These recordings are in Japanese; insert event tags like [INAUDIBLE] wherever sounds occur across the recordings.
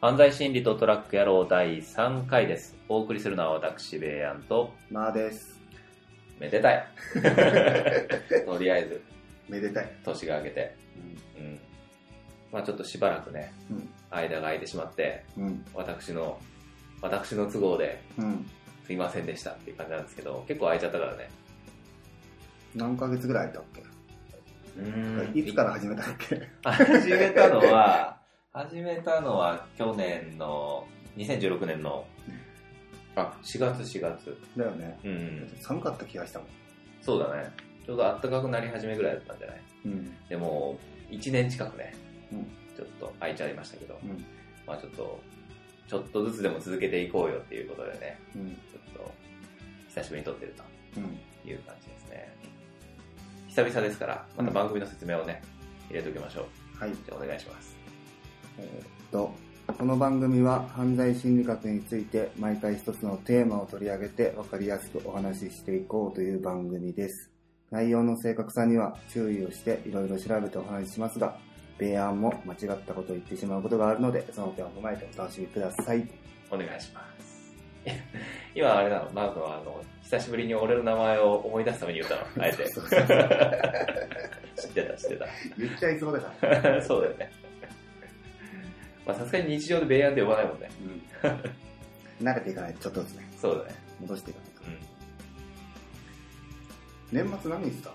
犯罪心理とトラック野郎第3回です。お送りするのは私、ベイヤンと、まあです。めでたい。[LAUGHS] とりあえず、めでたい。年が明けて。うん。まあちょっとしばらくね、うん。間が空いてしまって、うん。私の、私の都合で、うん。すいませんでしたっていう感じなんですけど、結構空いちゃったからね。何ヶ月ぐらいだっけ、うんいつから始めたっけ？[LAUGHS] 始めたのは、始めたのは去年の、2016年の、あ、4月4月。だよね。うん。寒かった気がしたもん。そうだね。ちょうど暖かくなり始めぐらいだったんじゃない？うん。でも、1年近くね、うんちょっと空いちゃいましたけど、うん。まあちょっと、ちょっとずつでも続けていこうよっていうことでね、うん。ちょっと、久しぶりに撮ってるうん。という感じですね。久々ですから、また番組の説明をね、入れておきましょう。はい。じゃあお願いします。えーっと、この番組は犯罪心理学について毎回一つのテーマを取り上げて分かりやすくお話ししていこうという番組です。内容の正確さには注意をしていろいろ調べてお話ししますが、米案も間違ったことを言ってしまうことがあるので、その点を踏まえてお楽しみください。お願いします。[LAUGHS] 今あれなの、マー君はあの、久しぶりに俺の名前を思い出すために言ったの、あえて。[LAUGHS] 知ってた、知ってた。言っちゃいそうだから。[LAUGHS] そうだよね。まあさすがに日常でベイヤンって呼ばないもんね。うん。慣れていかないとちょっとずつね、そうだね。戻していかないと。うん。年末何してた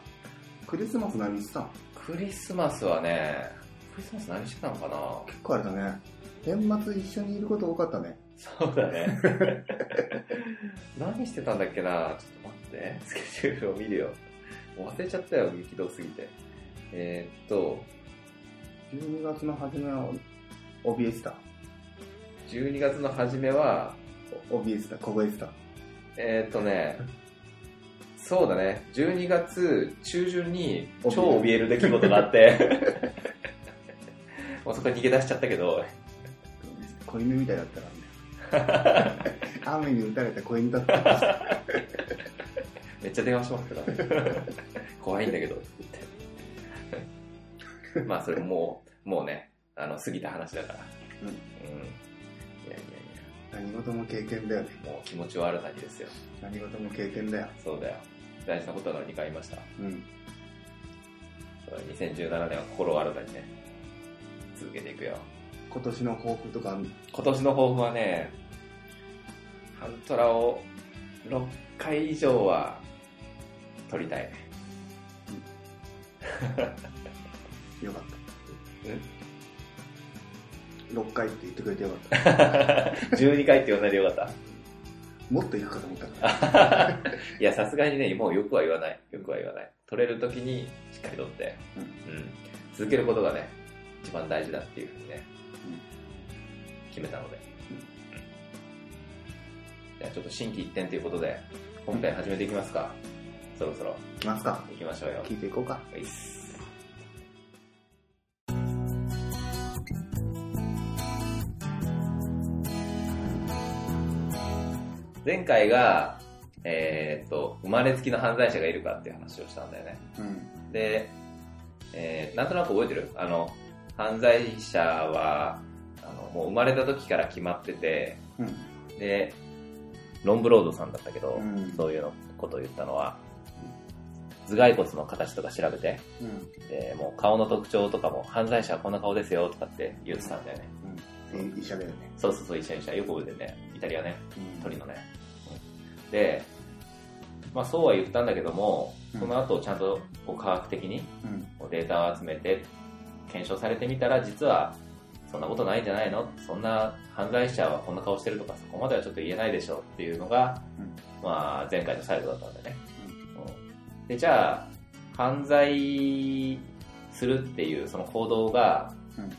クリスマス何してたクリスマスはね、クリスマス何してたのかな？結構あれだね。年末一緒にいること多かったね。そうだね。[LAUGHS] 何してたんだっけな？ちょっと待って。スケジュールを見るよ。もう忘れちゃったよ、激動すぎて。えー、っと、12月の初めは怯えてた。12月の初めは、お怯えてた、凍えてた。えー、っとね、そうだね、12月中旬に超怯える出来事があって、[LAUGHS] もうそこから逃げ出しちゃったけど、子犬みたいだったからね。[LAUGHS] 雨に打たれた子犬だった。めっちゃ電話しましたからね。怖いんだけど、って言って。まあそれもう、もうね、あの、過ぎた話だから。うんうん。いやいやい何事も経験だよね。や、もう気持ちを新たにですよ。何事も経験だよ。そうだよ。大事なことだから2回言いました。うん。そうだ2017年は心を新たにね、続けていくよ。今年の抱負とか、今年の抱負はね、ハントラを6回以上は取りたいね。よかっうん？た。6回って言ってくれてよかった。[LAUGHS] 12回って呼んだでよかった。もっと行くかと思ったから。[LAUGHS] いや、さすがにね、もうよくは言わない。よくは言わない。取れる時にしっかり取って、うん。続けることがね、一番大事だっていうふうにね、決めたので。じゃあちょっと心機一転ということで、本編始めていきますか。そろそろいきますか。行きましょうよ。聞いていこうか。はい前回が、えーっと、生まれつきの犯罪者がいるかっていう話をしたんだよね。うん。で、えーなんとなく覚えてる？あの、犯罪者は、あの、もう生まれた時から決まってて、うん。で、ロンブロードさんだったけど、うんそういうのことを言ったのは、頭蓋骨の形とか調べて、うん。で、もう顔の特徴とかも、犯罪者はこんな顔ですよとかって言ってたんだよね。うん。で医者だよね。そうそうそう、医者医者。よく覚えてるね。イタリアね。うん。鳥のね。うん。で、まあそうは言ったんだけども、うん。その後ちゃんとこう科学的にデータを集めて、検証されてみたら、実は、そんなことないんじゃないの？そんな犯罪者はこんな顔してるとか、そこまではちょっと言えないでしょっていうのが、うん。まあ前回の最後だったんだよね。うん。で、じゃあ、犯罪するっていうその行動が、うん。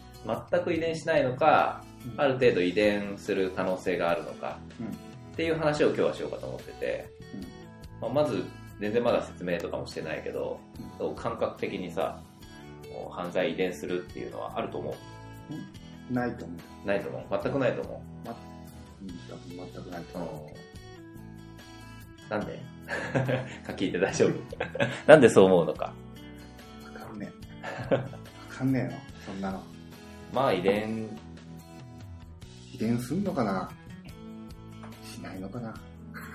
全く遺伝しないのか、うんある程度遺伝する可能性があるのか、うんっていう話を今日はしようかと思ってて、まあ、まず、全然まだ説明とかもしてないけど、感覚的にさ、犯罪遺伝するっていうのはあると思うないと思う。ないと思う全くないと思うん。多分全くないとう。思う。なんで？か聞いて大丈夫？[LAUGHS] なんでそう思うのか。わかんねえ。わかんねえの、そんなの。まあ遺伝遺伝すんのかな？しないのかな？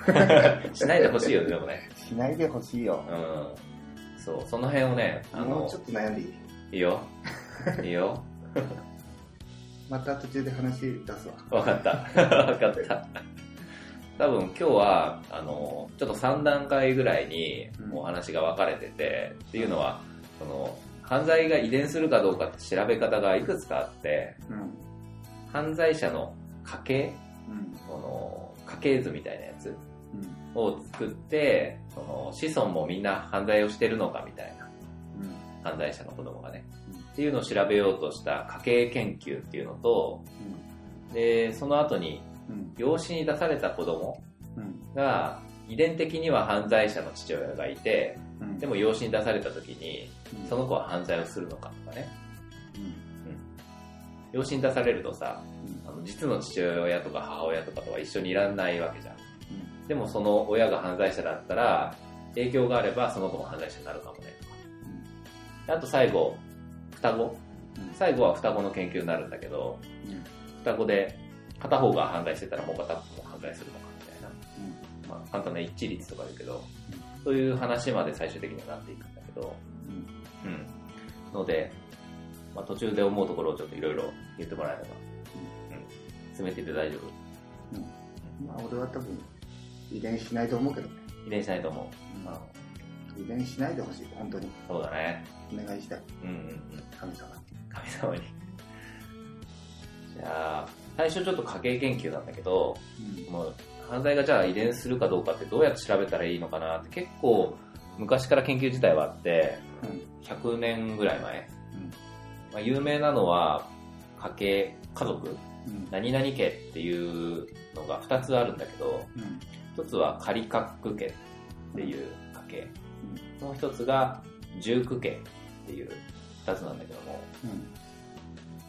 [LAUGHS] しないでほしいよね、でもね。しないでほしいよ。うん。そう、その辺をね、あのもうちょ、っと悩んでいい？いいよ。[LAUGHS] いいよ。また途中で話出すわ。わかった。わかった。多分今日は、あの、ちょっと3段階ぐらいにうんお話が分かれてて、っていうのは、その、犯罪が遺伝するかどうかって調べ方がいくつかあって、うん。犯罪者の家系、うん。その、家系図みたいなやつ？を作って、その、子孫もみんな犯罪をしてるのかみたいな、うん。犯罪者の子供がね。うんっていうのを調べようとした家系研究っていうのと、で、その後に。養子に出された子供。が遺伝的には犯罪者の父親がいて。でも養子に出された時に、その子は犯罪をするのかとかねうん。養子に出されるとさうん。あの実の父親とか母親とかとは一緒にいらんないわけじゃん。うん。でもその親が犯罪者だったら影響があればその子も犯罪者になるかもね。とかであと最後双子。最後は双子の研究になるんだけど双子で片方が犯罪してたらもう片方も犯罪するのかみたいな。まあ、簡単な一致率とか言うけど、そういう話まで最終的にはなっていくんだけど、うん。ので、まあ、途中で思うところをちょっといろいろ言ってもらえれば、うん。詰めてて大丈夫。まあ俺は多分遺伝しないと思うけどね。遺伝しないと思う。うん。遺伝しないでほしい。本当に。そうだね。お願いしたい。うんうんうん。神様。神様に。じゃあ、最初ちょっと家系研究なんだけど、もう犯罪がじゃあ遺伝するかどうかってどうやって調べたらいいのかなって結構昔から研究自体はあって、100年ぐらい前。まあ、有名なのは家系、家族、うん。何々家っていうのが2つあるんだけど、うん。1つはカリカック家っていう家系、もう1つがジューク家っていう2つなんだけども、うん。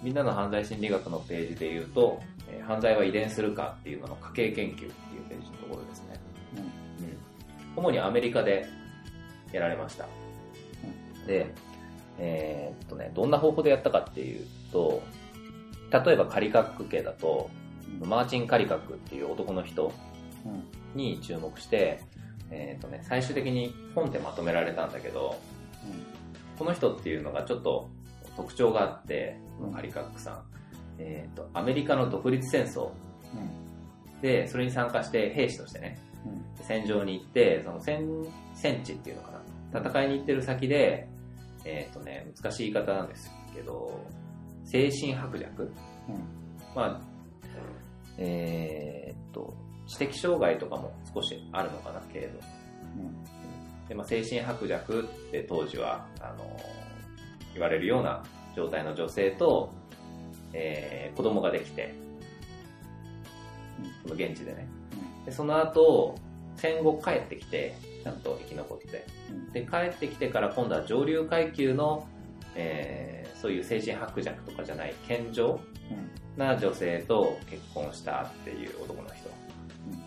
みんなの犯罪心理学のページで言うと、えー犯罪は遺伝するかっていうのの家系研究っていうページのところですね。うん。主にアメリカでやられました。で、えーっとね、どんな方法でやったかっていうと、例えばカリカック系だと、マーチン・カリカックっていう男の人うん。に注目して、えーっとね、最終的に本でまとめられたんだけど、この人っていうのがちょっと特徴があって、このカリカックさん。えーっと、アメリカの独立戦争で、それに参加して兵士としてね、戦場に行って、その戦、戦地っていうのかな。戦いに行ってる先で、えっ、とね、難しい言い方なんですけど、精神薄弱？まあ、えっと、知的障害とかも少しあるのかな、けれど。で、まあ、精神薄弱って当時は、あの、言われるような状態の女性と、えー子供ができて、その現地でね。で、その後、戦後帰ってきて、ちゃんと生き残って。で、帰ってきてから今度は上流階級の、えーそういう精神薄弱とかじゃない健常な女性と結婚したっていう男の人。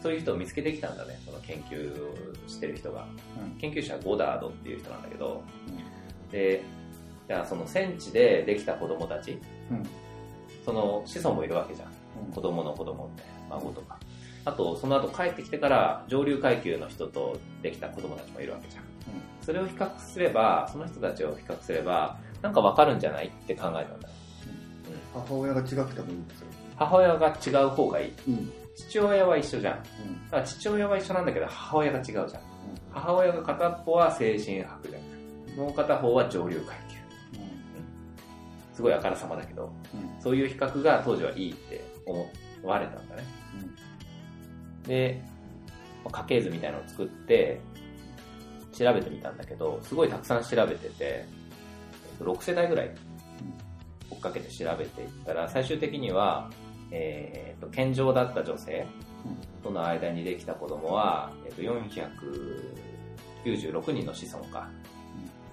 そういう人を見つけてきたんだね、その研究をしてる人が。研究者はゴダードっていう人なんだけど、で、じゃあその戦地でできた子供たち、その子孫もいるわけじゃん。子供の子供って、孫とか。あと、その後帰ってきてから上流階級の人とできた子供たちもいるわけじゃん。それを比較すれば、その人たちを比較すれば、なんかわかるんじゃないって考えたんだよ。うん。母親が違くてもいいんですよ。母親が違う方がいい。うん。父親は一緒じゃん。だから父親は一緒なんだけど、母親が違うじゃん。母親が片っぽは精神薄弱。もう片方は上流階級。すごいあからさまだけど、そういう比較が当時はいいって思われたんだね。で、まあ家系図みたいなのを作って、調べてみたんだけど、すごいたくさん調べてて、6世代ぐらい追っかけて調べていったら、最終的には、えー、と健常だった女性との間にできた子供は、えー、と496人の子孫か、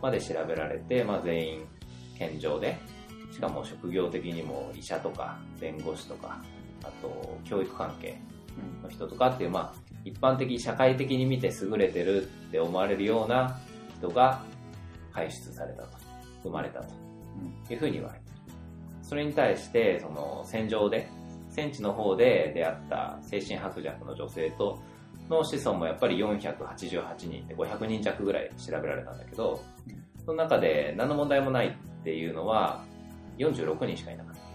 まで調べられて、まあ、全員健常で、しかも職業的にも医者とか弁護士とか、あと教育関係の人とかっていう、まあ、一般的、社会的に見て優れてるって思われるような人が輩出されたと、生まれたというふうに言われてる。それに対して、その戦場で戦地の方で出会った精神薄弱の女性との子孫もやっぱり488人で500人弱ぐらい調べられたんだけど、その中で何の問題もないっていうのは46人しかいなかった。って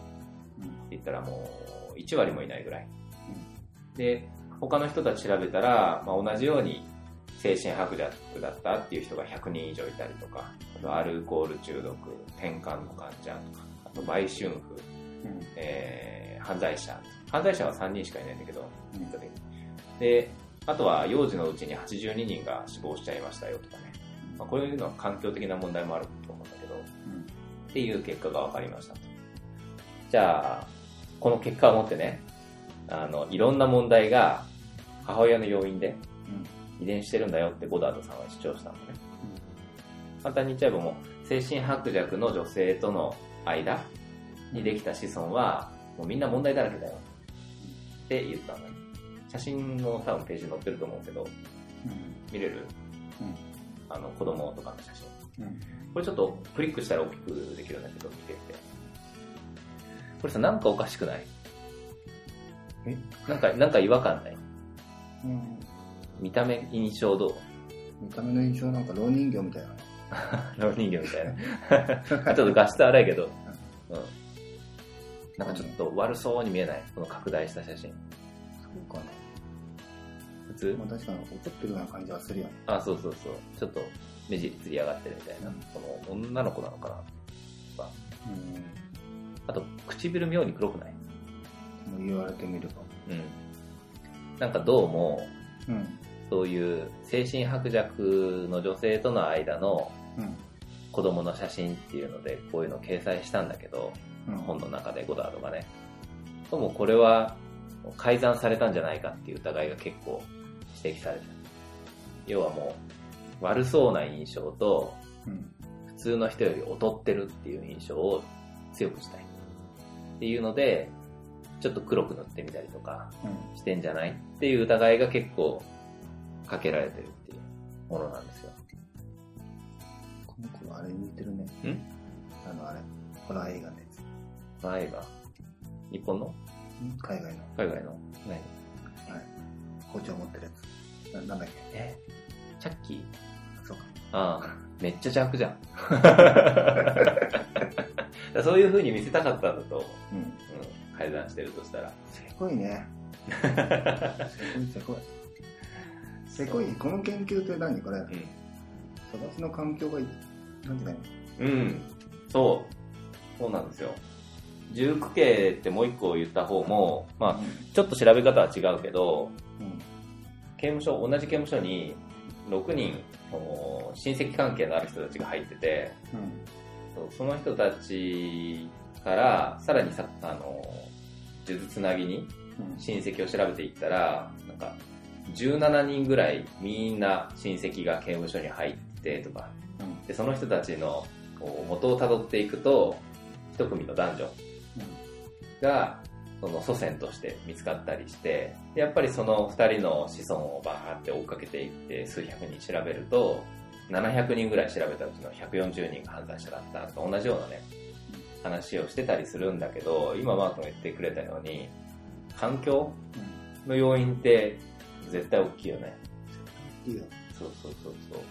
言ったらもう1割もいないぐらい。で、他の人たち調べたら、まあ、同じように精神薄弱だったっていう人が100人以上いたりとか、あとアルコール中毒、転換の患者とか、あと売春婦、うん。えー犯罪者。犯罪者は3人しかいないんだけど、うんで、あとは幼児のうちに82人が死亡しちゃいましたよとかね。まあ、こういうのは環境的な問題もあると思うんだけど、っていう結果が分かりましたと。じゃあ、この結果をもってね、あの、いろんな問題が母親の要因で遺伝してるんだよってゴダードさんは主張したんだね。簡単に言っちゃえばもう、精神薄弱の女性との間にできた子孫は、もうみんな問題だらけだよって言ったんだね。写真の多分ページに載ってると思うけど、見れる？うんあの、子供とかの写真。うん。これちょっとクリックしたら大きくできるんだけど、見てて。これさ、なんかおかしくない？え？なんか、なんか違和感ない？うん。見た目印象どう？見た目の印象なんか老人形みたいな。[LAUGHS] 老人形みたいな。[LAUGHS] ちょっと画質荒いけど、[LAUGHS] うん。なんかちょっと悪そうに見えない？この拡大した写真。そうかな。普通？まあ確かに怒ってるような感じはするよね。あ、そうそうそう。ちょっと目尻つり上がってるみたいな。この女の子なのかな？うん。あと、唇妙に黒くない？言われてみれば。うん。なんかどうも、うん。そういう精神薄弱の女性との間のうん。子供の写真っていうので、こういうのを掲載したんだけど、うん。本の中でゴダードがね。ともこれは改ざんされたんじゃないかっていう疑いが結構指摘されてる。要はもう悪そうな印象とうん。普通の人より劣ってるっていう印象を強くしたい。っていうので、ちょっと黒く塗ってみたりとかうん。してんじゃないっていう疑いが結構かけられてるっていうものなんですよ。この子はあれに似てるね。ん？あの、あれ。ホラー映画のやつ。前が、日本の？ん？海外の。海外の？何？はい。包丁持ってるやつ。ななんだっけ？え？チャッキー？そうか。ああ、めっちゃ邪悪じゃん。[LAUGHS] [LAUGHS] そういう風に見せたかったんだと、うん。うん、改ざんしてるとしたら。せこいね。せこいせこい。せこい。この研究って何これ？う育ちの環境がいい。なんてない。うん。そう。そうなんですよ。重苦刑ってもう一個言った方も、まあ、ちょっと調べ方は違うけど、うん。刑務所、同じ刑務所に6人、親戚関係のある人たちが入ってて、うん。その人たちから、さらにさ、あの、数珠つなぎにうん。親戚を調べていったら、なんか、17人ぐらいみんな親戚が刑務所に入ってとか、うん。で、その人たちのこう元をたどっていくと、一組の男女が、その祖先として見つかったりして、でやっぱりその二人の子孫をバーって追っかけていって数百人調べると、700人ぐらい調べたうちの140人が犯罪者だったとか同じようなね、話をしてたりするんだけど、今マー君が言ってくれたように、環境の要因って絶対大きいよね。いいよ。そうそうそうそう。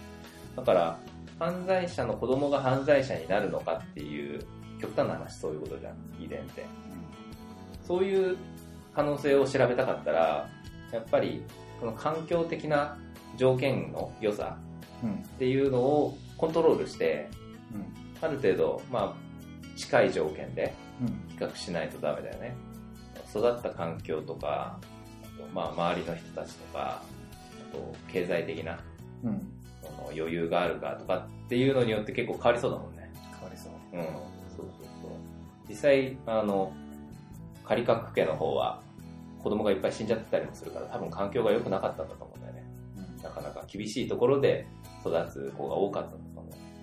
だから、犯罪者の子供が犯罪者になるのかっていう、極端な話そういうことじゃん、遺伝って。そういう可能性を調べたかったら、やっぱり、この環境的な条件の良さうん。っていうのをコントロールして、うん。ある程度、まあ、近い条件でうん。比較しないとダメだよね。育った環境とか、あとまあ、周りの人たちとか、あと経済的なうん。その余裕があるかとかっていうのによって結構変わりそうだもんね。変わりそう。うん。そうそうそう。実際、あの、仮閣家の方は子供がいっぱい死んじゃってたりもするから多分環境が良くなかったんだと思うんだよね。うん。なかなか厳しいところで育つ子が多かったん。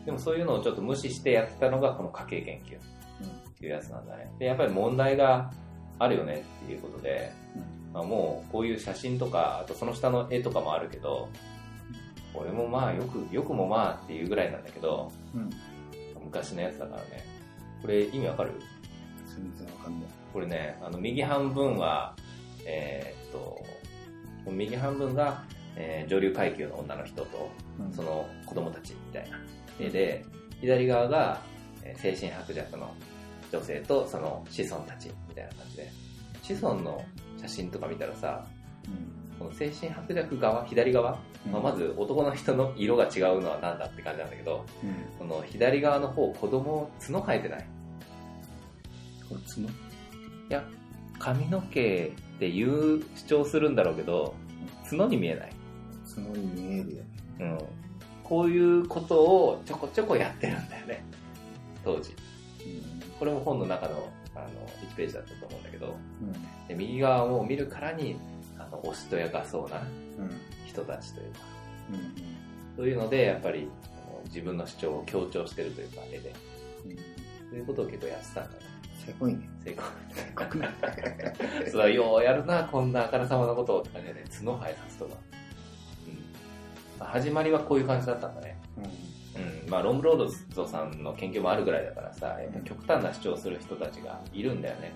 でもそういうのをちょっと無視してやってたのがこの家系研究っていうやつなんだね。で、やっぱり問題があるよねっていうことで、まあ、もうこういう写真とか、あとその下の絵とかもあるけど、俺もまあよく、よくもまあっていうぐらいなんだけど、うん。昔のやつだからね。これ意味わかる？全然わかんない。これね、あの、右半分は、えーっと、右半分が、えー上流階級の女の人と、うんその子供たちみたいな絵で、左側が、えー精神薄弱の女性とその子孫たちみたいな感じで、子孫の写真とか見たらさ、この精神薄弱側、左側、まあ、まず男の人の色が違うのは何だって感じなんだけど、うん。この左側の方、子供、角生えてないこっちのいや、髪の毛っていう主張するんだろうけど、角に見えない。角に見えるよね。うん。こういうことをちょこちょこやってるんだよね。当時。これも本の中のあの1ページだったと思うんだけど、うん。で右側を見るからに、あの、おしとやかそうなうん。人たちというか、うん。そういうので、やっぱりあの自分の主張を強調してるというか、絵で。うん。そういうことを結構やってたんだね。せこいね。せこくない。[LAUGHS] それはようやるな、こんなあからさまなことをって感じでね、角生えさすとか。うん。まあ始まりはこういう感じだったんだね。うん。うん。まあ、ロンブロードさんの研究もあるぐらいだからさ、やっぱ極端な主張をする人たちがいるんだよね。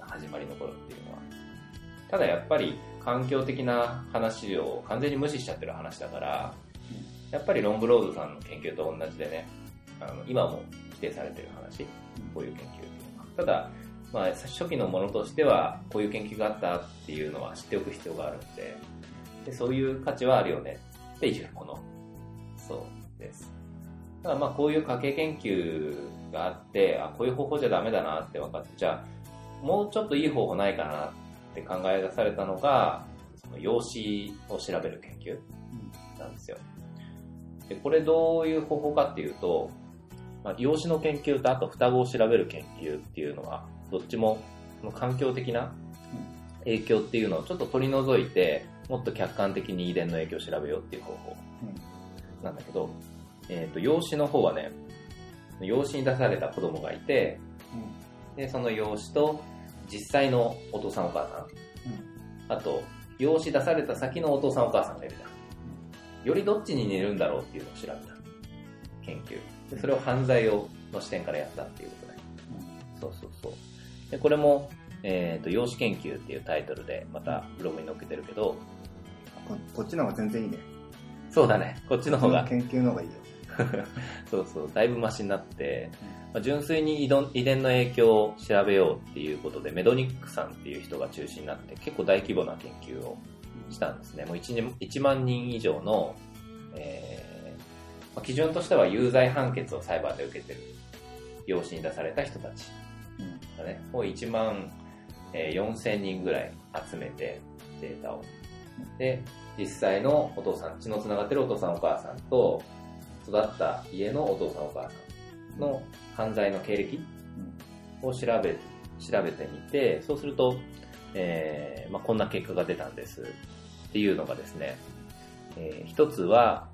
始まりの頃っていうのは。ただやっぱり環境的な話を完全に無視しちゃってる話だから、やっぱりロンブロードさんの研究と同じでね、あの今も否定されてる話、こういう研究っていうのは。ただ、まあ、初期のものとしては、こういう研究があったっていうのは知っておく必要があるので、でそういう価値はあるよねっていうもの。そうです。ただまあ、こういう家計研究があって、あ、こういう方法じゃダメだなって分かって、じゃあ、もうちょっといい方法ないかなって考え出されたのが、その用紙を調べる研究なんですよ。で、これどういう方法かっていうと、まあ、用紙の研究とあと双子を調べる研究っていうのは、どっちもその環境的な影響っていうのをちょっと取り除いて、もっと客観的に遺伝の影響を調べようっていう方法なんだけど、えっ、と、用紙の方はね、用紙に出された子供がいて、で、その用紙と実際のお父さんお母さん、あと、用紙出された先のお父さんお母さんがいるじゃん。よりどっちに似るんだろうっていうのを調べた研究。でそれを犯罪をの視点からやったっていうことね。そうそうそう。で、これも、えっ、と、用紙研究っていうタイトルでまたブログに載っけてるけど、ここっちの方が全然いいね。そうだね。こっちの方が、研究の方がいいよ。[LAUGHS] そうそう、だいぶマシになって、まあ、純粋に遺伝遺伝の影響を調べようっていうことで、メドニックさんっていう人が中心になって、結構大規模な研究をしたんですね。もう 1, 1万人以上の、えーまあ基準としては有罪判決を裁判で受けてる、養子に出された人たちがね、もう1万、えー4000人ぐらい集めて、データを。で、実際のお父さん、血のつながってるお父さんお母さんと、育った家のお父さんお母さんの犯罪の経歴を調べ、調べてみて、そうすると、えーまあ、こんな結果が出たんですっていうのがですね、えー一つは、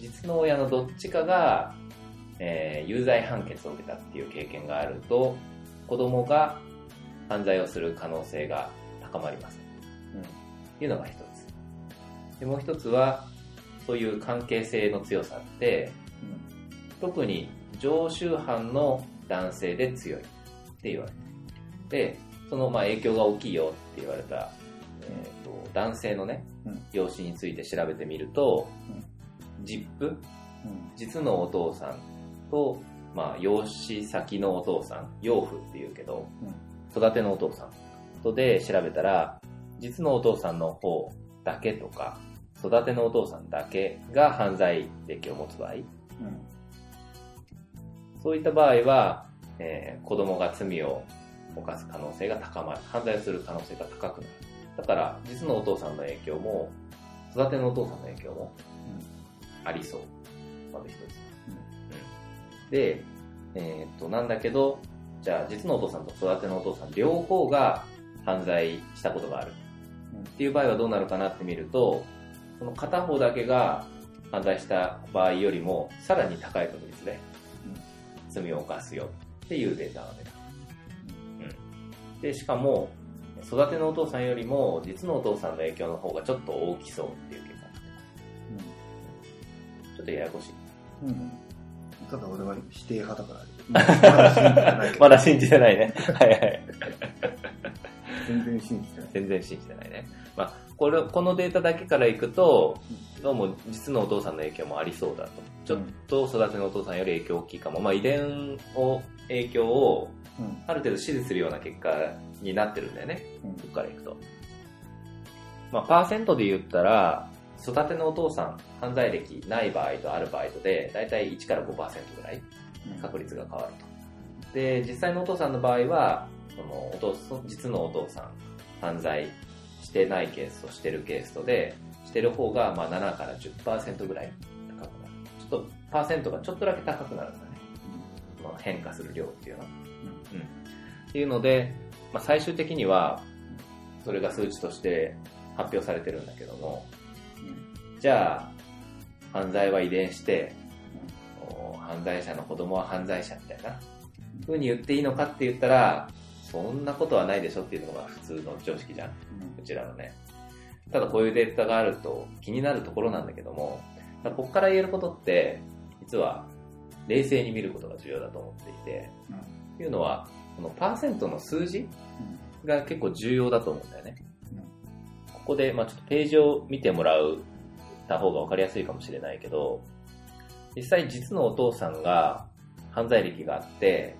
実の親のどっちかが、えー有罪判決を受けたっていう経験があると、子供が犯罪をする可能性が高まります。っていうのが一つ。で、もう一つは、そういう関係性の強さって、特に常習犯の男性で強いって言われて。で、そのまあ影響が大きいよって言われた、えーと男性のねうん、養子について調べてみると、実父、実のお父さんと、まあ、養子先のお父さん、養父って言うけど、育てのお父さんとで調べたら、実のお父さんの方だけとか、育てのお父さんだけが犯罪歴を持つ場合、そういった場合は、えー子供が罪を犯す可能性が高まる。犯罪をする可能性が高くなる。だから、実のお父さんの影響も、育てのお父さんの影響も、ありそう。まず一つ。うんで、えーっと、なんだけど、じゃあ、実のお父さんと育てのお父さん、両方が犯罪したことがある。っていう場合はどうなるかなって見ると、その片方だけが犯罪した場合よりも、さらに高い確率で、罪を犯すよっていうデータが出た。うん。で、しかも、育てのお父さんよりも、実のお父さんの影響の方がちょっと大きそうっていう結果になってちょっとややこしい。うん。ただ俺は否定派だから。[LAUGHS] まだ信じてないまだ信じてないね。はいはい。全然信じてない。全然信じてないね。まあ、これ、このデータだけからいくと、どうも実のお父さんの影響もありそうだと。ちょっと育てのお父さんより影響大きいかも。まあ、遺伝を、影響をうん。ある程度支持するような結果になってるんだよね。うんここからいくと。まあ、パーセントで言ったら、育てのお父さん、犯罪歴ない場合とある場合とで、だいたい1から5%ぐらい確率が変わると。で、実際のお父さんの場合は、そのお父実のお父さん、犯罪してないケースとしてるケースとで、してる方がまあ7から10%ぐらい高くなる。ちょっと、パーセントがちょっとだけ高くなるんだね。まあ、変化する量っていうのは。うん。っていうので、まあ、最終的には、それが数値として発表されてるんだけども、じゃあ、犯罪は遺伝して、犯罪者の子供は犯罪者みたいな風に言っていいのかって言ったら、そんなことはないでしょっていうのが普通の常識じゃん。うちらのね。ただこういうデータがあると気になるところなんだけども、ここから言えることって、実は冷静に見ることが重要だと思っていて、というのは、このパーセントの数字が結構重要だと思うんだよね。ここで、まあちょっとページを見てもらうた方が分かりやすいかもしれないけど、実際実のお父さんが犯罪歴があって、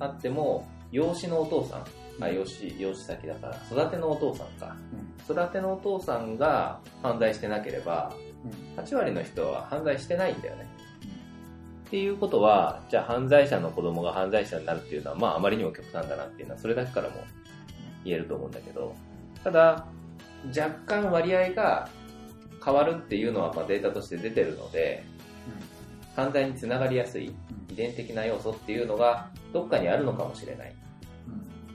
あっても、養子のお父さん、あ、養子、養子先だから、育てのお父さんか。育てのお父さんが犯罪してなければ、8割の人は犯罪してないんだよね。っていうことは、じゃあ犯罪者の子供が犯罪者になるっていうのは、まああまりにも極端だなっていうのは、それだけからも言えると思うんだけど、ただ、若干割合が変わるっていうのはまあデータとして出てるので、犯罪につながりやすい遺伝的な要素っていうのがどっかにあるのかもしれない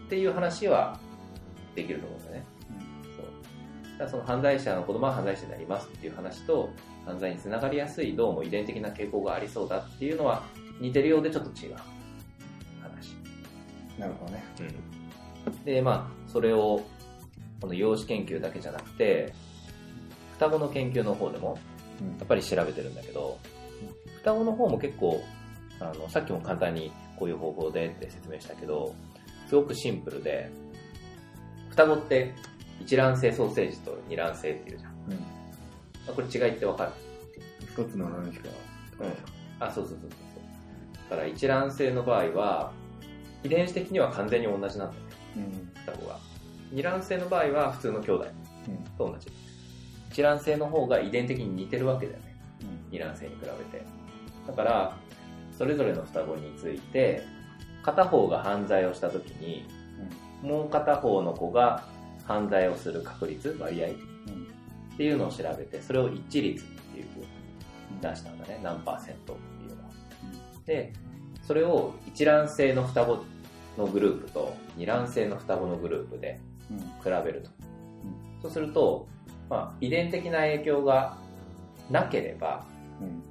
っていう話はできると思うんだよね。そうだからその犯罪者の子供は犯罪者になりますっていう話と、犯罪につながりやすいどうも遺伝的な傾向がありそうだっていうのは似てるようでちょっと違う話。なるほどね。で、まあ、それを、この養子研究だけじゃなくて、双子の研究の方でも、やっぱり調べてるんだけど、双子の方も結構、あの、さっきも簡単にこういう方法でって説明したけど、すごくシンプルで、双子って一卵性ソーセージと二卵性っていうじゃん。あこれ違いってわかる？一つの卵子か？うん。あ、そうそうそうそう。だから一卵性の場合は、遺伝子的には完全に同じなんだよね、うん。双子が。二卵性の場合は普通の兄弟うん。と同じ。一卵性の方が遺伝的に似てるわけだよね。うん。二卵性に比べて。だから、それぞれの双子について、片方が犯罪をした時に、もう片方の子が犯罪をする確率、割合っていうのを調べて、それを一致率っていうふうに出したんだね。何パーセントっていうのを。で、それを一卵性の双子のグループと二卵性の双子のグループでうん。比べると。そうすると、まあ、遺伝的な影響がなければ、うん。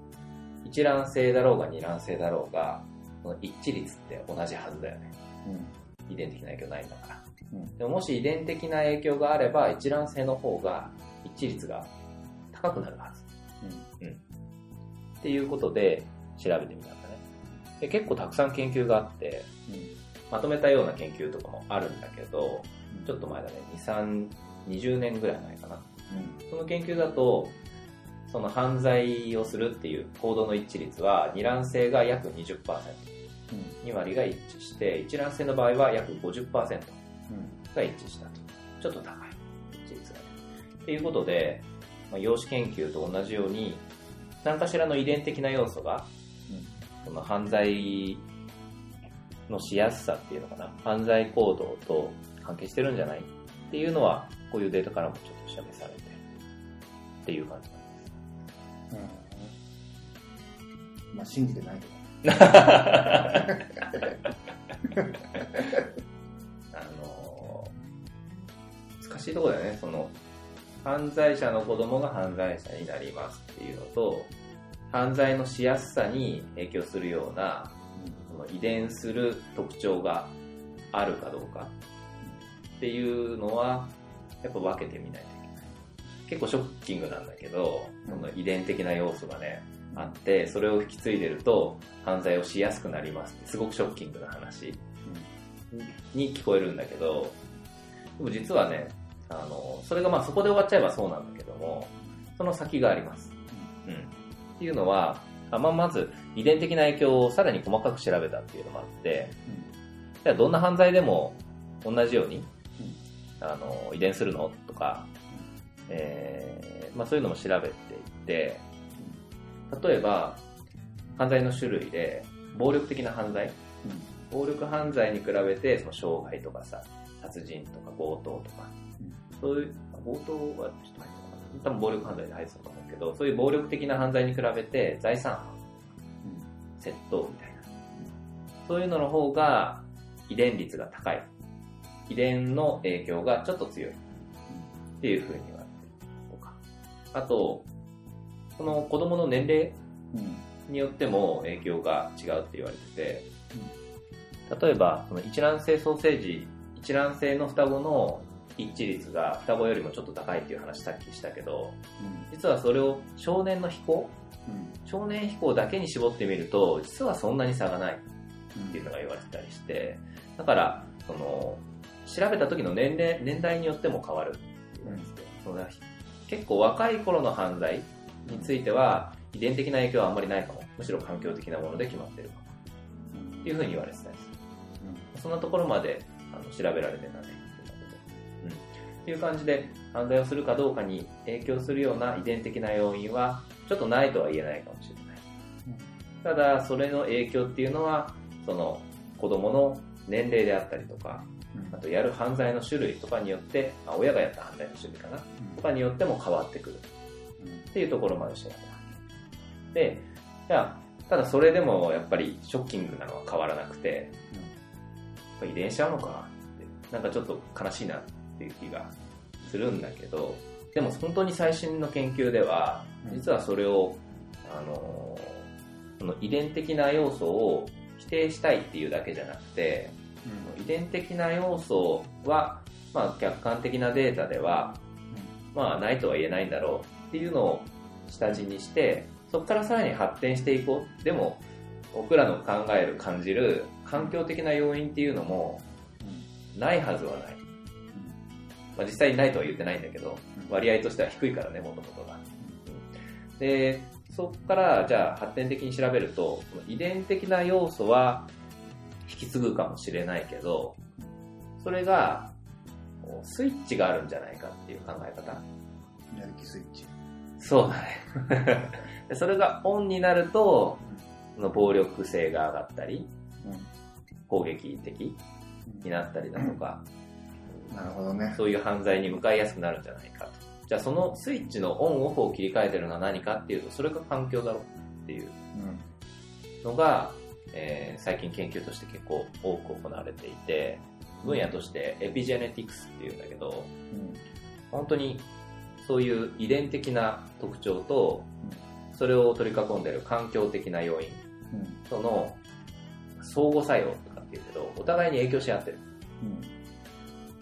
一卵性だろうが二卵性だろうが、その一致率って同じはずだよね。うん。遺伝的な影響ないんだから。うんでももし遺伝的な影響があれば、一卵性の方が一致率が高くなるはず。っていうことで調べてみたんだね。で結構たくさん研究があって、まとめたような研究とかもあるんだけど、ちょっと前だね、2、3、20年ぐらい前かな。その研究だと、その犯罪をするっていう行動の一致率は、二卵性が約20%、2割が一致して、一卵性の場合は約50%が一致したと。ちょっと高い、一致率がね。っていうことで、まあ、養子研究と同じように、何かしらの遺伝的な要素が、その犯罪のしやすさっていうのかな、犯罪行動と関係してるんじゃないっていうのは、こういうデータからもちょっと示されて、っていう感じです。うん。まあ、信じてないけど。[LAUGHS] あのー難しいところだよね。その、犯罪者の子供が犯罪者になりますっていうのと、犯罪のしやすさに影響するような、その遺伝する特徴があるかどうかっていうのは、やっぱ分けてみない。結構ショッキングなんだけど、その遺伝的な要素がね、あって、それを引き継いでると犯罪をしやすくなりますって、すごくショッキングな話。に聞こえるんだけど、でも実はね、あの、それがまあそこで終わっちゃえばそうなんだけども、その先があります。うん。っていうのは、あまあ、まず遺伝的な影響をさらに細かく調べたっていうのもあって、じゃあどんな犯罪でも同じように、あの、遺伝するの？とか、えーまあそういうのも調べていって、例えば、犯罪の種類で、暴力的な犯罪、暴力犯罪に比べて、その傷害とかさ、殺人とか強盗とか、そういう、強盗はちょっと入ってるのかな多分暴力犯罪で入ってたと思うけど、そういう暴力的な犯罪に比べて、財産犯、窃盗みたいな、そういうのの方が遺伝率が高い。遺伝の影響がちょっと強い。っていう風に言われてるとか。あと、その子供の年齢によっても影響が違うって言われてて、例えば、その一卵性ソーセージ、一卵性の双子の一致率が双子よりもちょっと高いっていう話さっきしたけど、実はそれを少年の飛行少年飛行だけに絞ってみると、実はそんなに差がないっていうのが言われてたりして、だから、その、調べた時の年齢、年代によっても変わる。って言われてて、その結構若い頃の犯罪については、遺伝的な影響はあんまりないかも。むしろ環境的なもので決まってるかも。っていうふうに言われてたりする。そんなところまであの調べられてたね。うん。っていう感じで、犯罪をするかどうかに影響するような遺伝的な要因は、ちょっとないとは言えないかもしれない。ただ、それの影響っていうのは、その、子供の年齢であったりとか、あとやる犯罪の種類とかによって、あ親がやった犯罪の種類かな、とかによっても変わってくる。っていうところまで調べた。で、じゃあ、ただそれでもやっぱりショッキングなのは変わらなくて、やっぱ遺伝しちゃうのかって、なんかちょっと悲しいなっていう気がするんだけど、でも本当に最新の研究では、実はそれを、あのーその遺伝的な要素を否定したいっていうだけじゃなくて、遺伝的な要素は、まあ、客観的なデータでは、まあ、ないとは言えないんだろうっていうのを下地にして、そこからさらに発展していこう。でも、僕らの考える、感じる環境的な要因っていうのも、ないはずはない。まあ、実際にないとは言ってないんだけど、割合としては低いからね、もともとが。で、そこから、じゃあ発展的に調べると、遺伝的な要素は引き継ぐかもしれないけど、それが、スイッチがあるんじゃないかっていう考え方。やる気スイッチ。そうだね。[LAUGHS] でそれがオンになると、その暴力性が上がったり、攻撃的になったりだとか、なるほどね。そういう犯罪に向かいやすくなるんじゃないかと。じゃあそのスイッチのオンオフを切り替えてるのは何かっていうと、それが環境だろうっていうのが、えー最近研究として結構多く行われていて、分野としてエピジェネティクスっていうんだけど、本当にそういう遺伝的な特徴と、それを取り囲んでいる環境的な要因との相互作用とかっていうけど、お互いに影響し合ってる。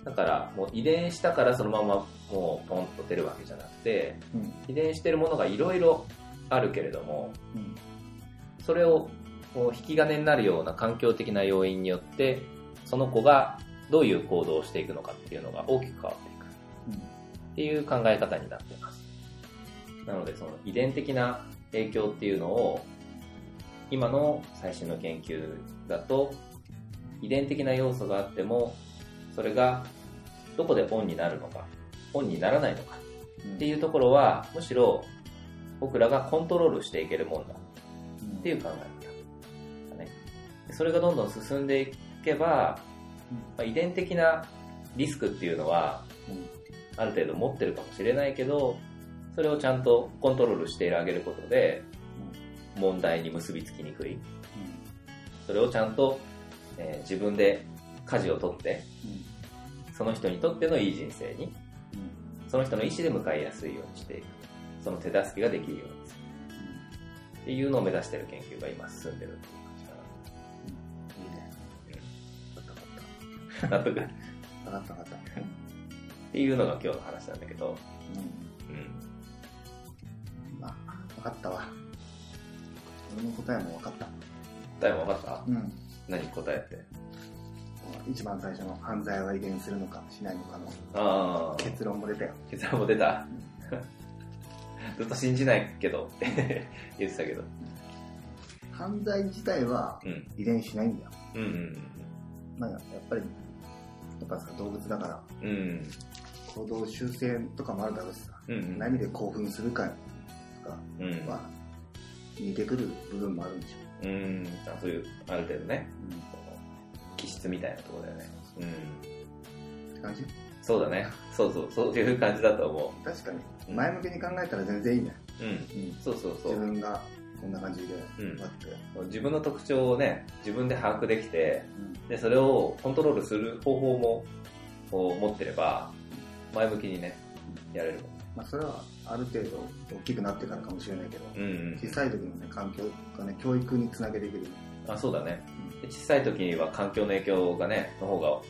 だから、もう遺伝したからそのままもうポンと出るわけじゃなくて、遺伝してるものがいろいろあるけれども、それをこう引き金になるような環境的な要因によって、その子がどういう行動をしていくのかっていうのが大きく変わっていくっていう考え方になっています。なので、その遺伝的な影響っていうのを、今の最新の研究だと、遺伝的な要素があっても、それがどこでオンになるのか、オンにならないのかっていうところは、むしろ僕らがコントロールしていけるもんだっていう考え方。それがどんどん進んでいけば、まあ遺伝的なリスクっていうのは、ある程度持ってるかもしれないけど、それをちゃんとコントロールしてあげることで、問題に結びつきにくい。それをちゃんと、えー自分で舵を取って、その人にとってのいい人生に、その人の意思で向かいやすいようにしていく。その手助けができるようにする。っていうのを目指してる研究が今進んでるってい [LAUGHS] 納得っわかったわかった。ていうのが今日の話なんだけど、うん。うん。まあ、わかったわ。俺の答えもわかった。答えも分かった？うん。何答えって？一番最初の犯罪は遺伝するのかしないのかのああ、結論も出たよ。結論も出た？ずっと信じないけどって [LAUGHS] 言ってたけど。犯罪自体はうん。遺伝しないんだよ。うんうんまあ、やっぱり、やっぱさ、動物だから、うん。うん。行動修正とかもあるだろうしさ、うんうん。何で興奮するかとかうん。は似てくる部分もあるんでしょ。うん。あそういう、ある程度ね、うん。気質みたいなところだよね。うん。って感じ？そうだね。そうそう、そういう感じだと思確かに。うん前向きに考えたら全然いいね。う。うん。うん。そうそうそ自う。分がこんな感じで、うん。自分の特徴をね、自分で把握できて、うんで、それをコントロールする方法も、こう持ってれば、前向きにね、やれるもん。まあ、それはある程度大きくなってからかもしれないけど、うんうん。小さい時のね、環境がね、教育につなげていける。あ、そうだね。で小さい時には環境の影響がね、の方が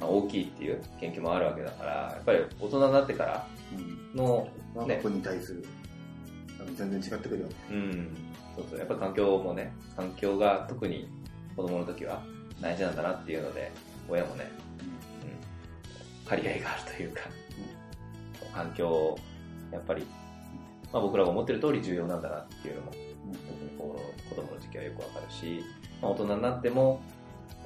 大きいっていう研究もあるわけだから、やっぱり大人になってからうんの、ね我が子に対する、全然違ってくるよ。ね。うん、そうそう、やっぱ環境もね、環境が特に子供の時は大事なんだなっていうので、親もね、うん、借り合いがあるというか、環境を、やっぱり、まあ僕らが思ってる通り重要なんだなっていうのも、特にこの子供の時期はよくわかるし、まあ、大人になっても、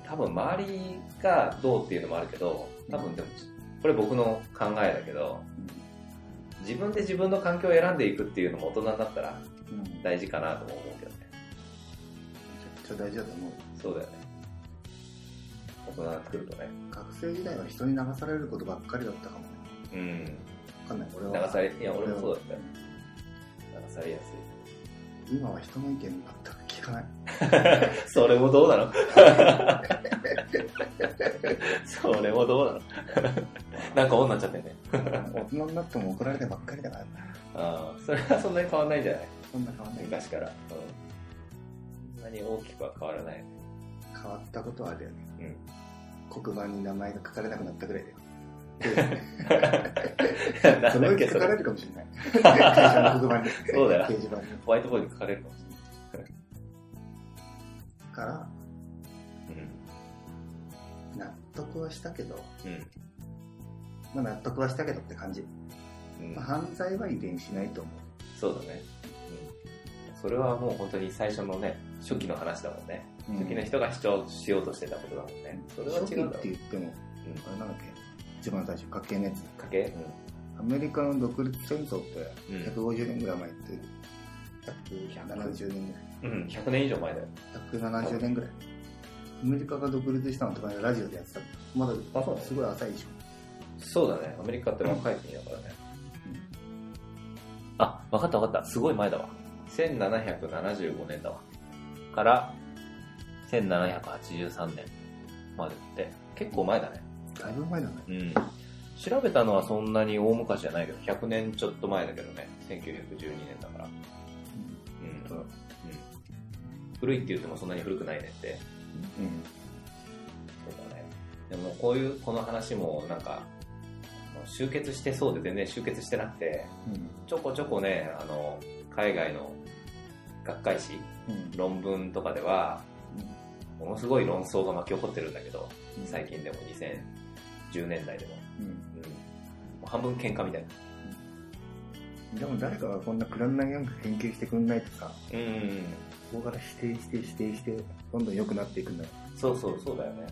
多分周りがどうっていうのもあるけど、多分でも、これ僕の考えだけど、自分で自分の環境を選んでいくっていうのも大人になったら大事かなとも思うけどね。ちゃくちゃ大事だと思う。そうだよね。大人になってくるとね。学生時代は人に流されることばっかりだったかもね。うん。わかんない。俺は。流され、いや、俺もそうだったよ。流されやす今は人の意見全く聞かない。い。[LAUGHS] それもどうなの？[LAUGHS] それもどうなの？[LAUGHS] なんか女になっちゃってんね。大人になっても怒られてばっかりだからな。ああ、それはそんなに変わんないんじゃない？そんな変わんない。昔から。うん。そんなに大きくは変わらない。変わったことはあるよね。うん。黒板に名前が書かれなくなったぐらいだよ。そのうち書かれれるかもしれない。会社の黒板に。そうだよ掲示板に。ホワイトボードに書かれるかもしから、れない。納得はしたけど、うん。まあ納得はしたけどって感じ。うん。まあ、犯罪は遺伝しないと思う。そうだね。うん。それはもう本当に最初のね、初期の話だもんね。初期の人が主張しようとしてたことだもんね。それは違うんだろう。て言っても、うん。あれなんだっけ？一番最初、家系のやつ。かけアメリカの独立戦争ってうん。うん。150年ぐらい前って、170年ぐらい。うん、100年以上前だよ。170年ぐらい。アメリカが独立したのとかねラジオでやってた。まだ、あそうすごい浅いでしょ。そうだね。アメリカって若い国だからね。あ、わかったわかった。すごい前だわ。1775年だわ。から、1783年までって、結構前だね。だいぶ前だね。うん。調べたのはそんなに大昔じゃないけど、100年ちょっと前だけどね。1912年だから。古いって言ってもそんなに古くないねって。うん。そうだね。でもこういう、この話もなんか、集結してそうで全然集結してなくて、うん。ちょこちょこね、あの、海外の学会誌、うん。論文とかでは、ものすごい論争が巻き起こってるんだけど、最近でも2010年代でも。うん。うん。もう半分喧嘩みたいな。でも誰かがこんなくだらないなんか研究してくんないとさ、うん。ここから指定して指定して、どんどん良くなっていくんだよ。そうそう、そうだよね。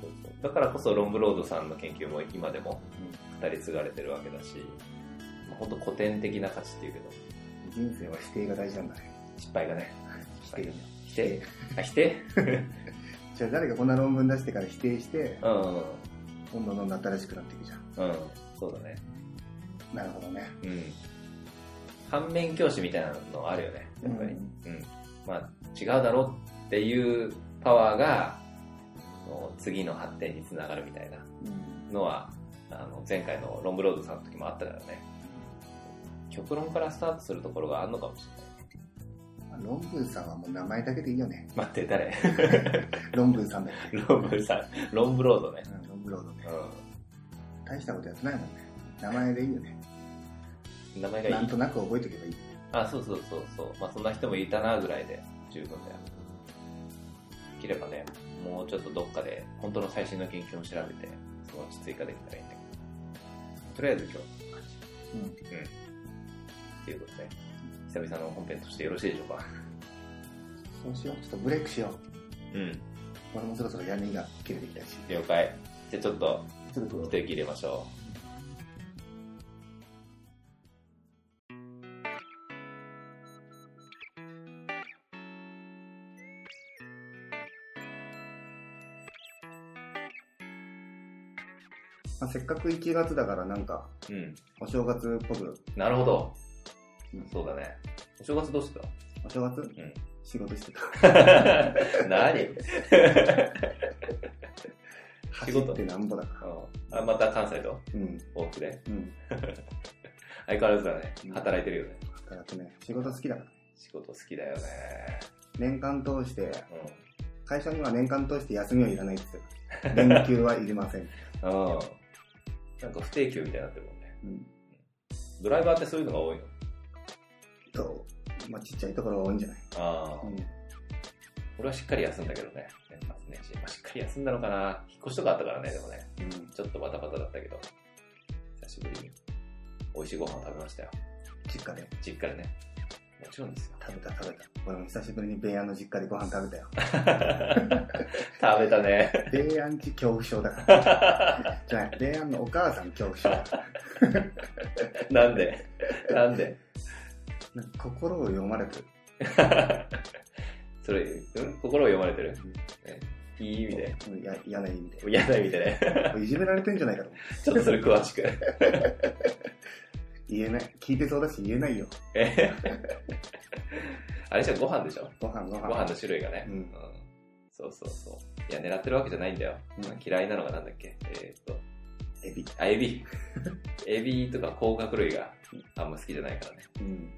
そうそうだからこそロンブロードさんの研究も今でも語り継がれてるわけだし、まあ、本当古典的な価値っていうけど、人生は否定が大事なんだね。失敗がね。否定。否定あ、否定？[LAUGHS] じゃあ誰かこんな論文出してから否定して、うん。どんどんどんどん新しくなっていくじゃん。うん。そうだね。なるほどね。うん。反面教師みたいなのあるよね。やっぱり。ううん。まあ、違うだろうっていうパワーが、次の発展につながるみたいなうん。のは、あの、前回のロンブロードさんの時もあったからね。極論からスタートするところがあるのかもし論文さんはもう名前だけでいいよね。れない。待って、誰？[LAUGHS] 論文さんだよ。ロンブさん、ロンブロードね。うん、論文ロードね。う大したことやってないもんね。名前でいいよね。ん。名前がいいなんと。なく覚えとけばいい。あ、そうそうそうそう。まあそんな人もいたなぐらいで十分だよ。できればね、もうちょっとどっかで本当の最新の研究を調べて、そのうち追加できたらいいんだけど。とりあえず今日。うん。うん。っていうことで、久々の本編としてよろしいでしょうか。そうしよう。ちょっとブレイクしよう。うん。俺もそろそろ屋根が切れてきたし。了解。じゃあちょっと、ちょっと一息入れましょませっかく1月だからなんか、う。うん。お正月っぽく、なるほど。うんそうだね。お正月どうしてた？お正月？うん。仕事してた。[LAUGHS] 何？仕 [LAUGHS] 事走ってなんぼだかあ、また関西と？ら。うん。往復で？うん。[LAUGHS] 相変わらずだねうん。働いてるよね。だからね、仕事好きだから。仕事好きだよね。年間通して、う会社には年間通して休みはいらないって言ってる。連休はいりません。ん。うん。なんか不定休みたいになってるもんね。うん。ドライバーってそういうのが多いの？と、まあ、ちっちゃいところが多いんじゃない？ああ、うん。俺はしっかり休んだけどね。年末年始。まあ、しっかり休んだのかな。引っ越しとかあったからね、でもね。うん。ちょっとバタバタだったけど。久しぶりに美味しいご飯を食べましたよ。実家で。実家でね。もちろんですよ。食べた食べた。俺も久しぶりにベイアンの実家でご飯食べたよ。[LAUGHS] 食べたね。ベイアンち恐怖症だから。[LAUGHS] じゃない、ベイアンのお母さん恐怖症だから。なんで？なんで？なんか心を読まれてる。[LAUGHS] それ、うん？心を読まれてる、ねいい意味で。嫌な意味で。嫌な意味でね。いじめられてんじゃないかと。ちょっとそれ詳しく。言えない。聞いてそうだし言えないよ。えあれじゃご飯でしょ？ご飯ご飯。ご飯の種類がね。うんそうそうそう。いや、狙ってるわけじゃないんだよ。うん嫌いなのがなんだっけ？えーっと、エビ。あ、エビ。[LAUGHS] エビとか甲殻類があんま好きじゃないからね。うん。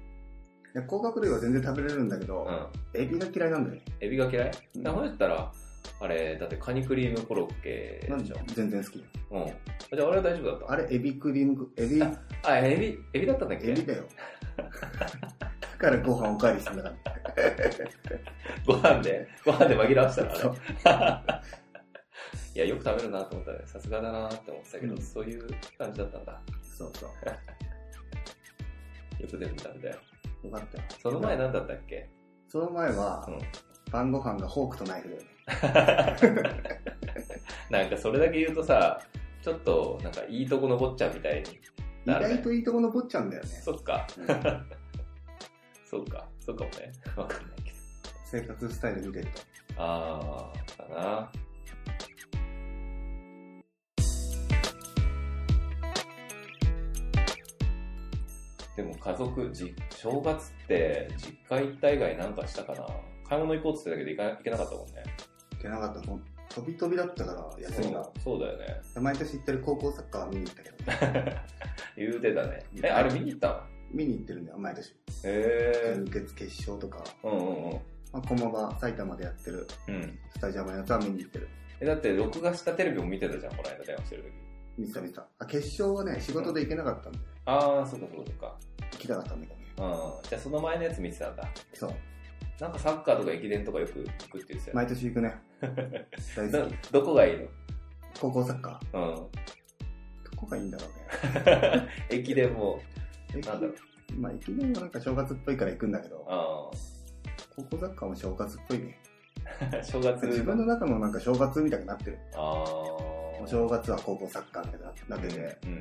いや、甲殻類は全然食べれるんだけど、うん。エビが嫌いなんだよね。エビが嫌い？うんなほやったら、あれ、だってカニクリームコロッケなんででしょ全然好き。うん。じゃあ俺は大丈夫だったあれ、エビクリーム、エビ、ああ、エビ、エビだったんだっけ？エビだよ。だからご飯おかわりしたんだから。[LAUGHS] ご飯で、ご飯で紛らわしたのそうあれ。[LAUGHS] いや、よく食べるなと思ったね。さすがだなって思ってたけど、うんそういう感じだったんだ。そうそう。[LAUGHS] よく全部食べたよ。よかったよ。その前何だったっけ？その前は、うん。晩ご飯がフォークとナイフだよね。なんかそれだけ言うとさ、ちょっとなんかいいとこ残っちゃうみたいに意なるね。外といいとこ残っちゃうんだよね。そっか。うんそうか。そうかもね。わかんないけど。生活スタイル見てると。あー、かな。でも家族、じ正月って実家行った以外なんかしたかな買い物行こうって言ってたけど行か行けなかったもんね。いけなかった飛び飛びだったから、休みが。そうだよね。毎年行ってる高校サッカーは見に行ったけど、[LAUGHS] 言うてたね。え、あれ見に行ったの？見に行ってるんだよ、毎年。へ準決決勝とか、ー。うんうんうん。まあ、駒場、埼玉でやってるうん。スタジアムのやつは見に行ってる。え、だって録画したテレビも見てたじゃん、この間電話してる時。見てた見てた。あ、決勝はね、仕事で行けなかったんで、あー、そっかそっかそっか。行きたかったんだけどね。うん。じゃあその前のやつ見てたんだ。そう。なんかサッカーとか駅伝とかよく行くって言ってたよね。毎年行くね。[LAUGHS] 大な好き。どこがいい高校サッカー。のどこがいいんだろうね。うん。駅伝も、駅なんだろう。まあ、駅伝はなんか正月っぽいから行くんだけど、あ高校サッカーも正月っぽいね。あ。[LAUGHS] 正月。自分の中のなんか正月みたいになってる。ああ。お正月は高校サッカーみたいになってて、うん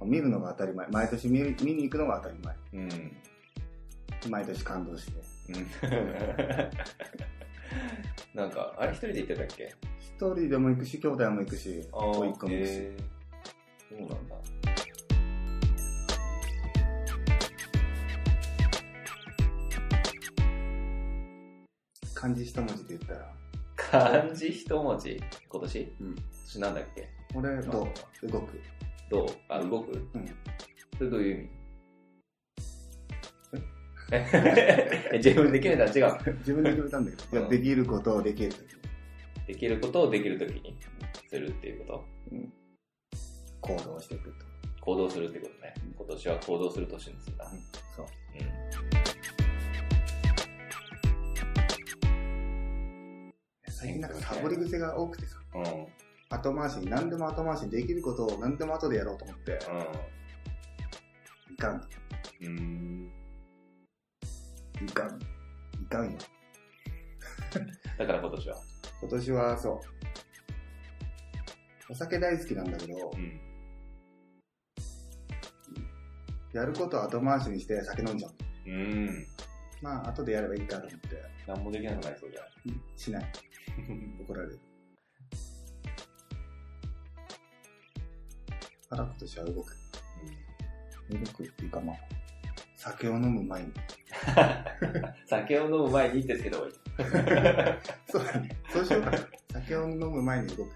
うん見るのが当たり前。毎年見る見に行くのが当たり前。うん。うん。毎年感動して。うん。なんか、あれ一人で行ってたっけ？一人でも行くし、兄弟も行くし、あ甥っ子も行くし。えーそうなんだ。漢字一文字で言ったら、漢字一文字？今年？うん。今年なんだっけ？俺、どう動く。どうあ、動く？うん。それどういう意味？え自分で決めたら違う。自分で決めたんだけど、いやうんできることをできるときできることをできるときにするっていうこと？行動していくと。行動するってことね。今年は行動する年にするんだ。うんそう。うん。最近なんかサボり癖が多くてさ、うん。うん。後回しに、何でも後回しにできることを何でも後でやろうと思って、いかん、うーん。いかん、いかんよ。だから今年は。今年はそう、お酒大好きなんだけどう、ん。やることを後回しにして酒飲んじゃう。うーん。まあ、後でやればいいかと思って、何もできなくなりそうじゃしない。ん。[LAUGHS] 怒られる。から今年は動く。動くっていうかまあ、酒を飲む前に。[LAUGHS] 酒を飲む前にってつけた方がいい。[LAUGHS] そうだね。そうしようかな。酒を飲む前に動く。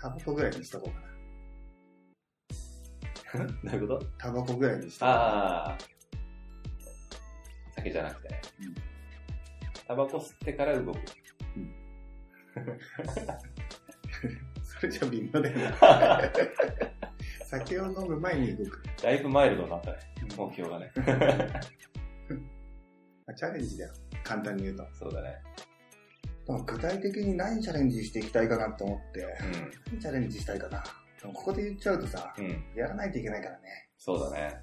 タバコぐらいにしとこうかな。[LAUGHS] どういうこと？タバコぐらいにしとこうかああ。酒じゃなくてねうん。タバコ吸ってから動く。な。それじゃ微妙だよね。酒を飲む前に動く。だいぶマイルドになったね。目標がね。[LAUGHS] まあチャレンジだよ。簡単に言うと。そうだね。具体的に何チャレンジしていきたいかなって思って、う何チャレンジしたいかな。ここで言っちゃうとさ、ん。うん。やらないといけないからね。そうだね。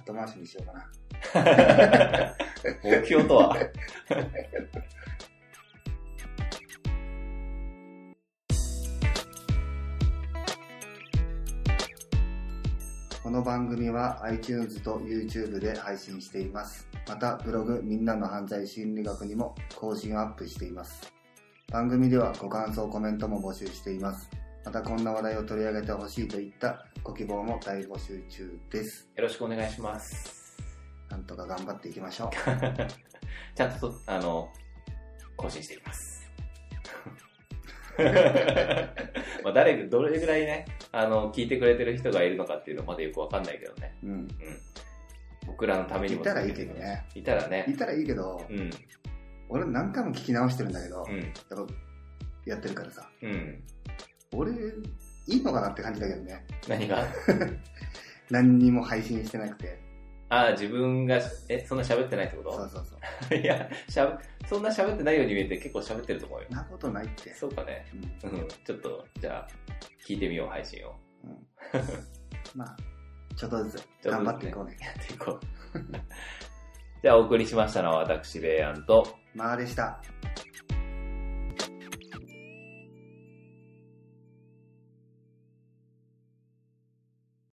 後回しにしようかな。[LAUGHS] 目標とは？[LAUGHS] この番組は iTunes と YouTube で配信しています。またブログみんなの犯罪心理学にも更新をアップしています。番組ではご感想コメントも募集しています。またこんな話題を取り上げてほしいといったご希望も大募集中です。よろしくお願いします。なんとか頑張っていきましょう。[LAUGHS] ちゃんとと、あの、更新していきます。[LAUGHS] [LAUGHS] まあ誰、どれぐらいね、あの、聞いてくれてる人がいるのかっていうのはまだよくわかんないけどね。うん。うん。僕らのためにも。いたらいいけどね。いたらね。いたらいいけど、うん。俺何回も聞き直してるんだけど、うん。やっぱやってるからさ、うん。俺、いいのかなって感じだけどね。何が？[LAUGHS] 何にも配信してなくて。ああ、自分が、え、そんな喋ってないってこそうとそうそう。[LAUGHS] いや、しゃそんな喋ってないように見えて結構喋ってると思うよ。そんなことないって。そうかね。うんうん。ちょっと、じゃあ、聞いてみよう、配信を。[LAUGHS] まあ、ちょっとずつ頑張っていこうね。やっていこう。[LAUGHS] じゃあ、お送りしましたのは私、ベイアンと、まあでした。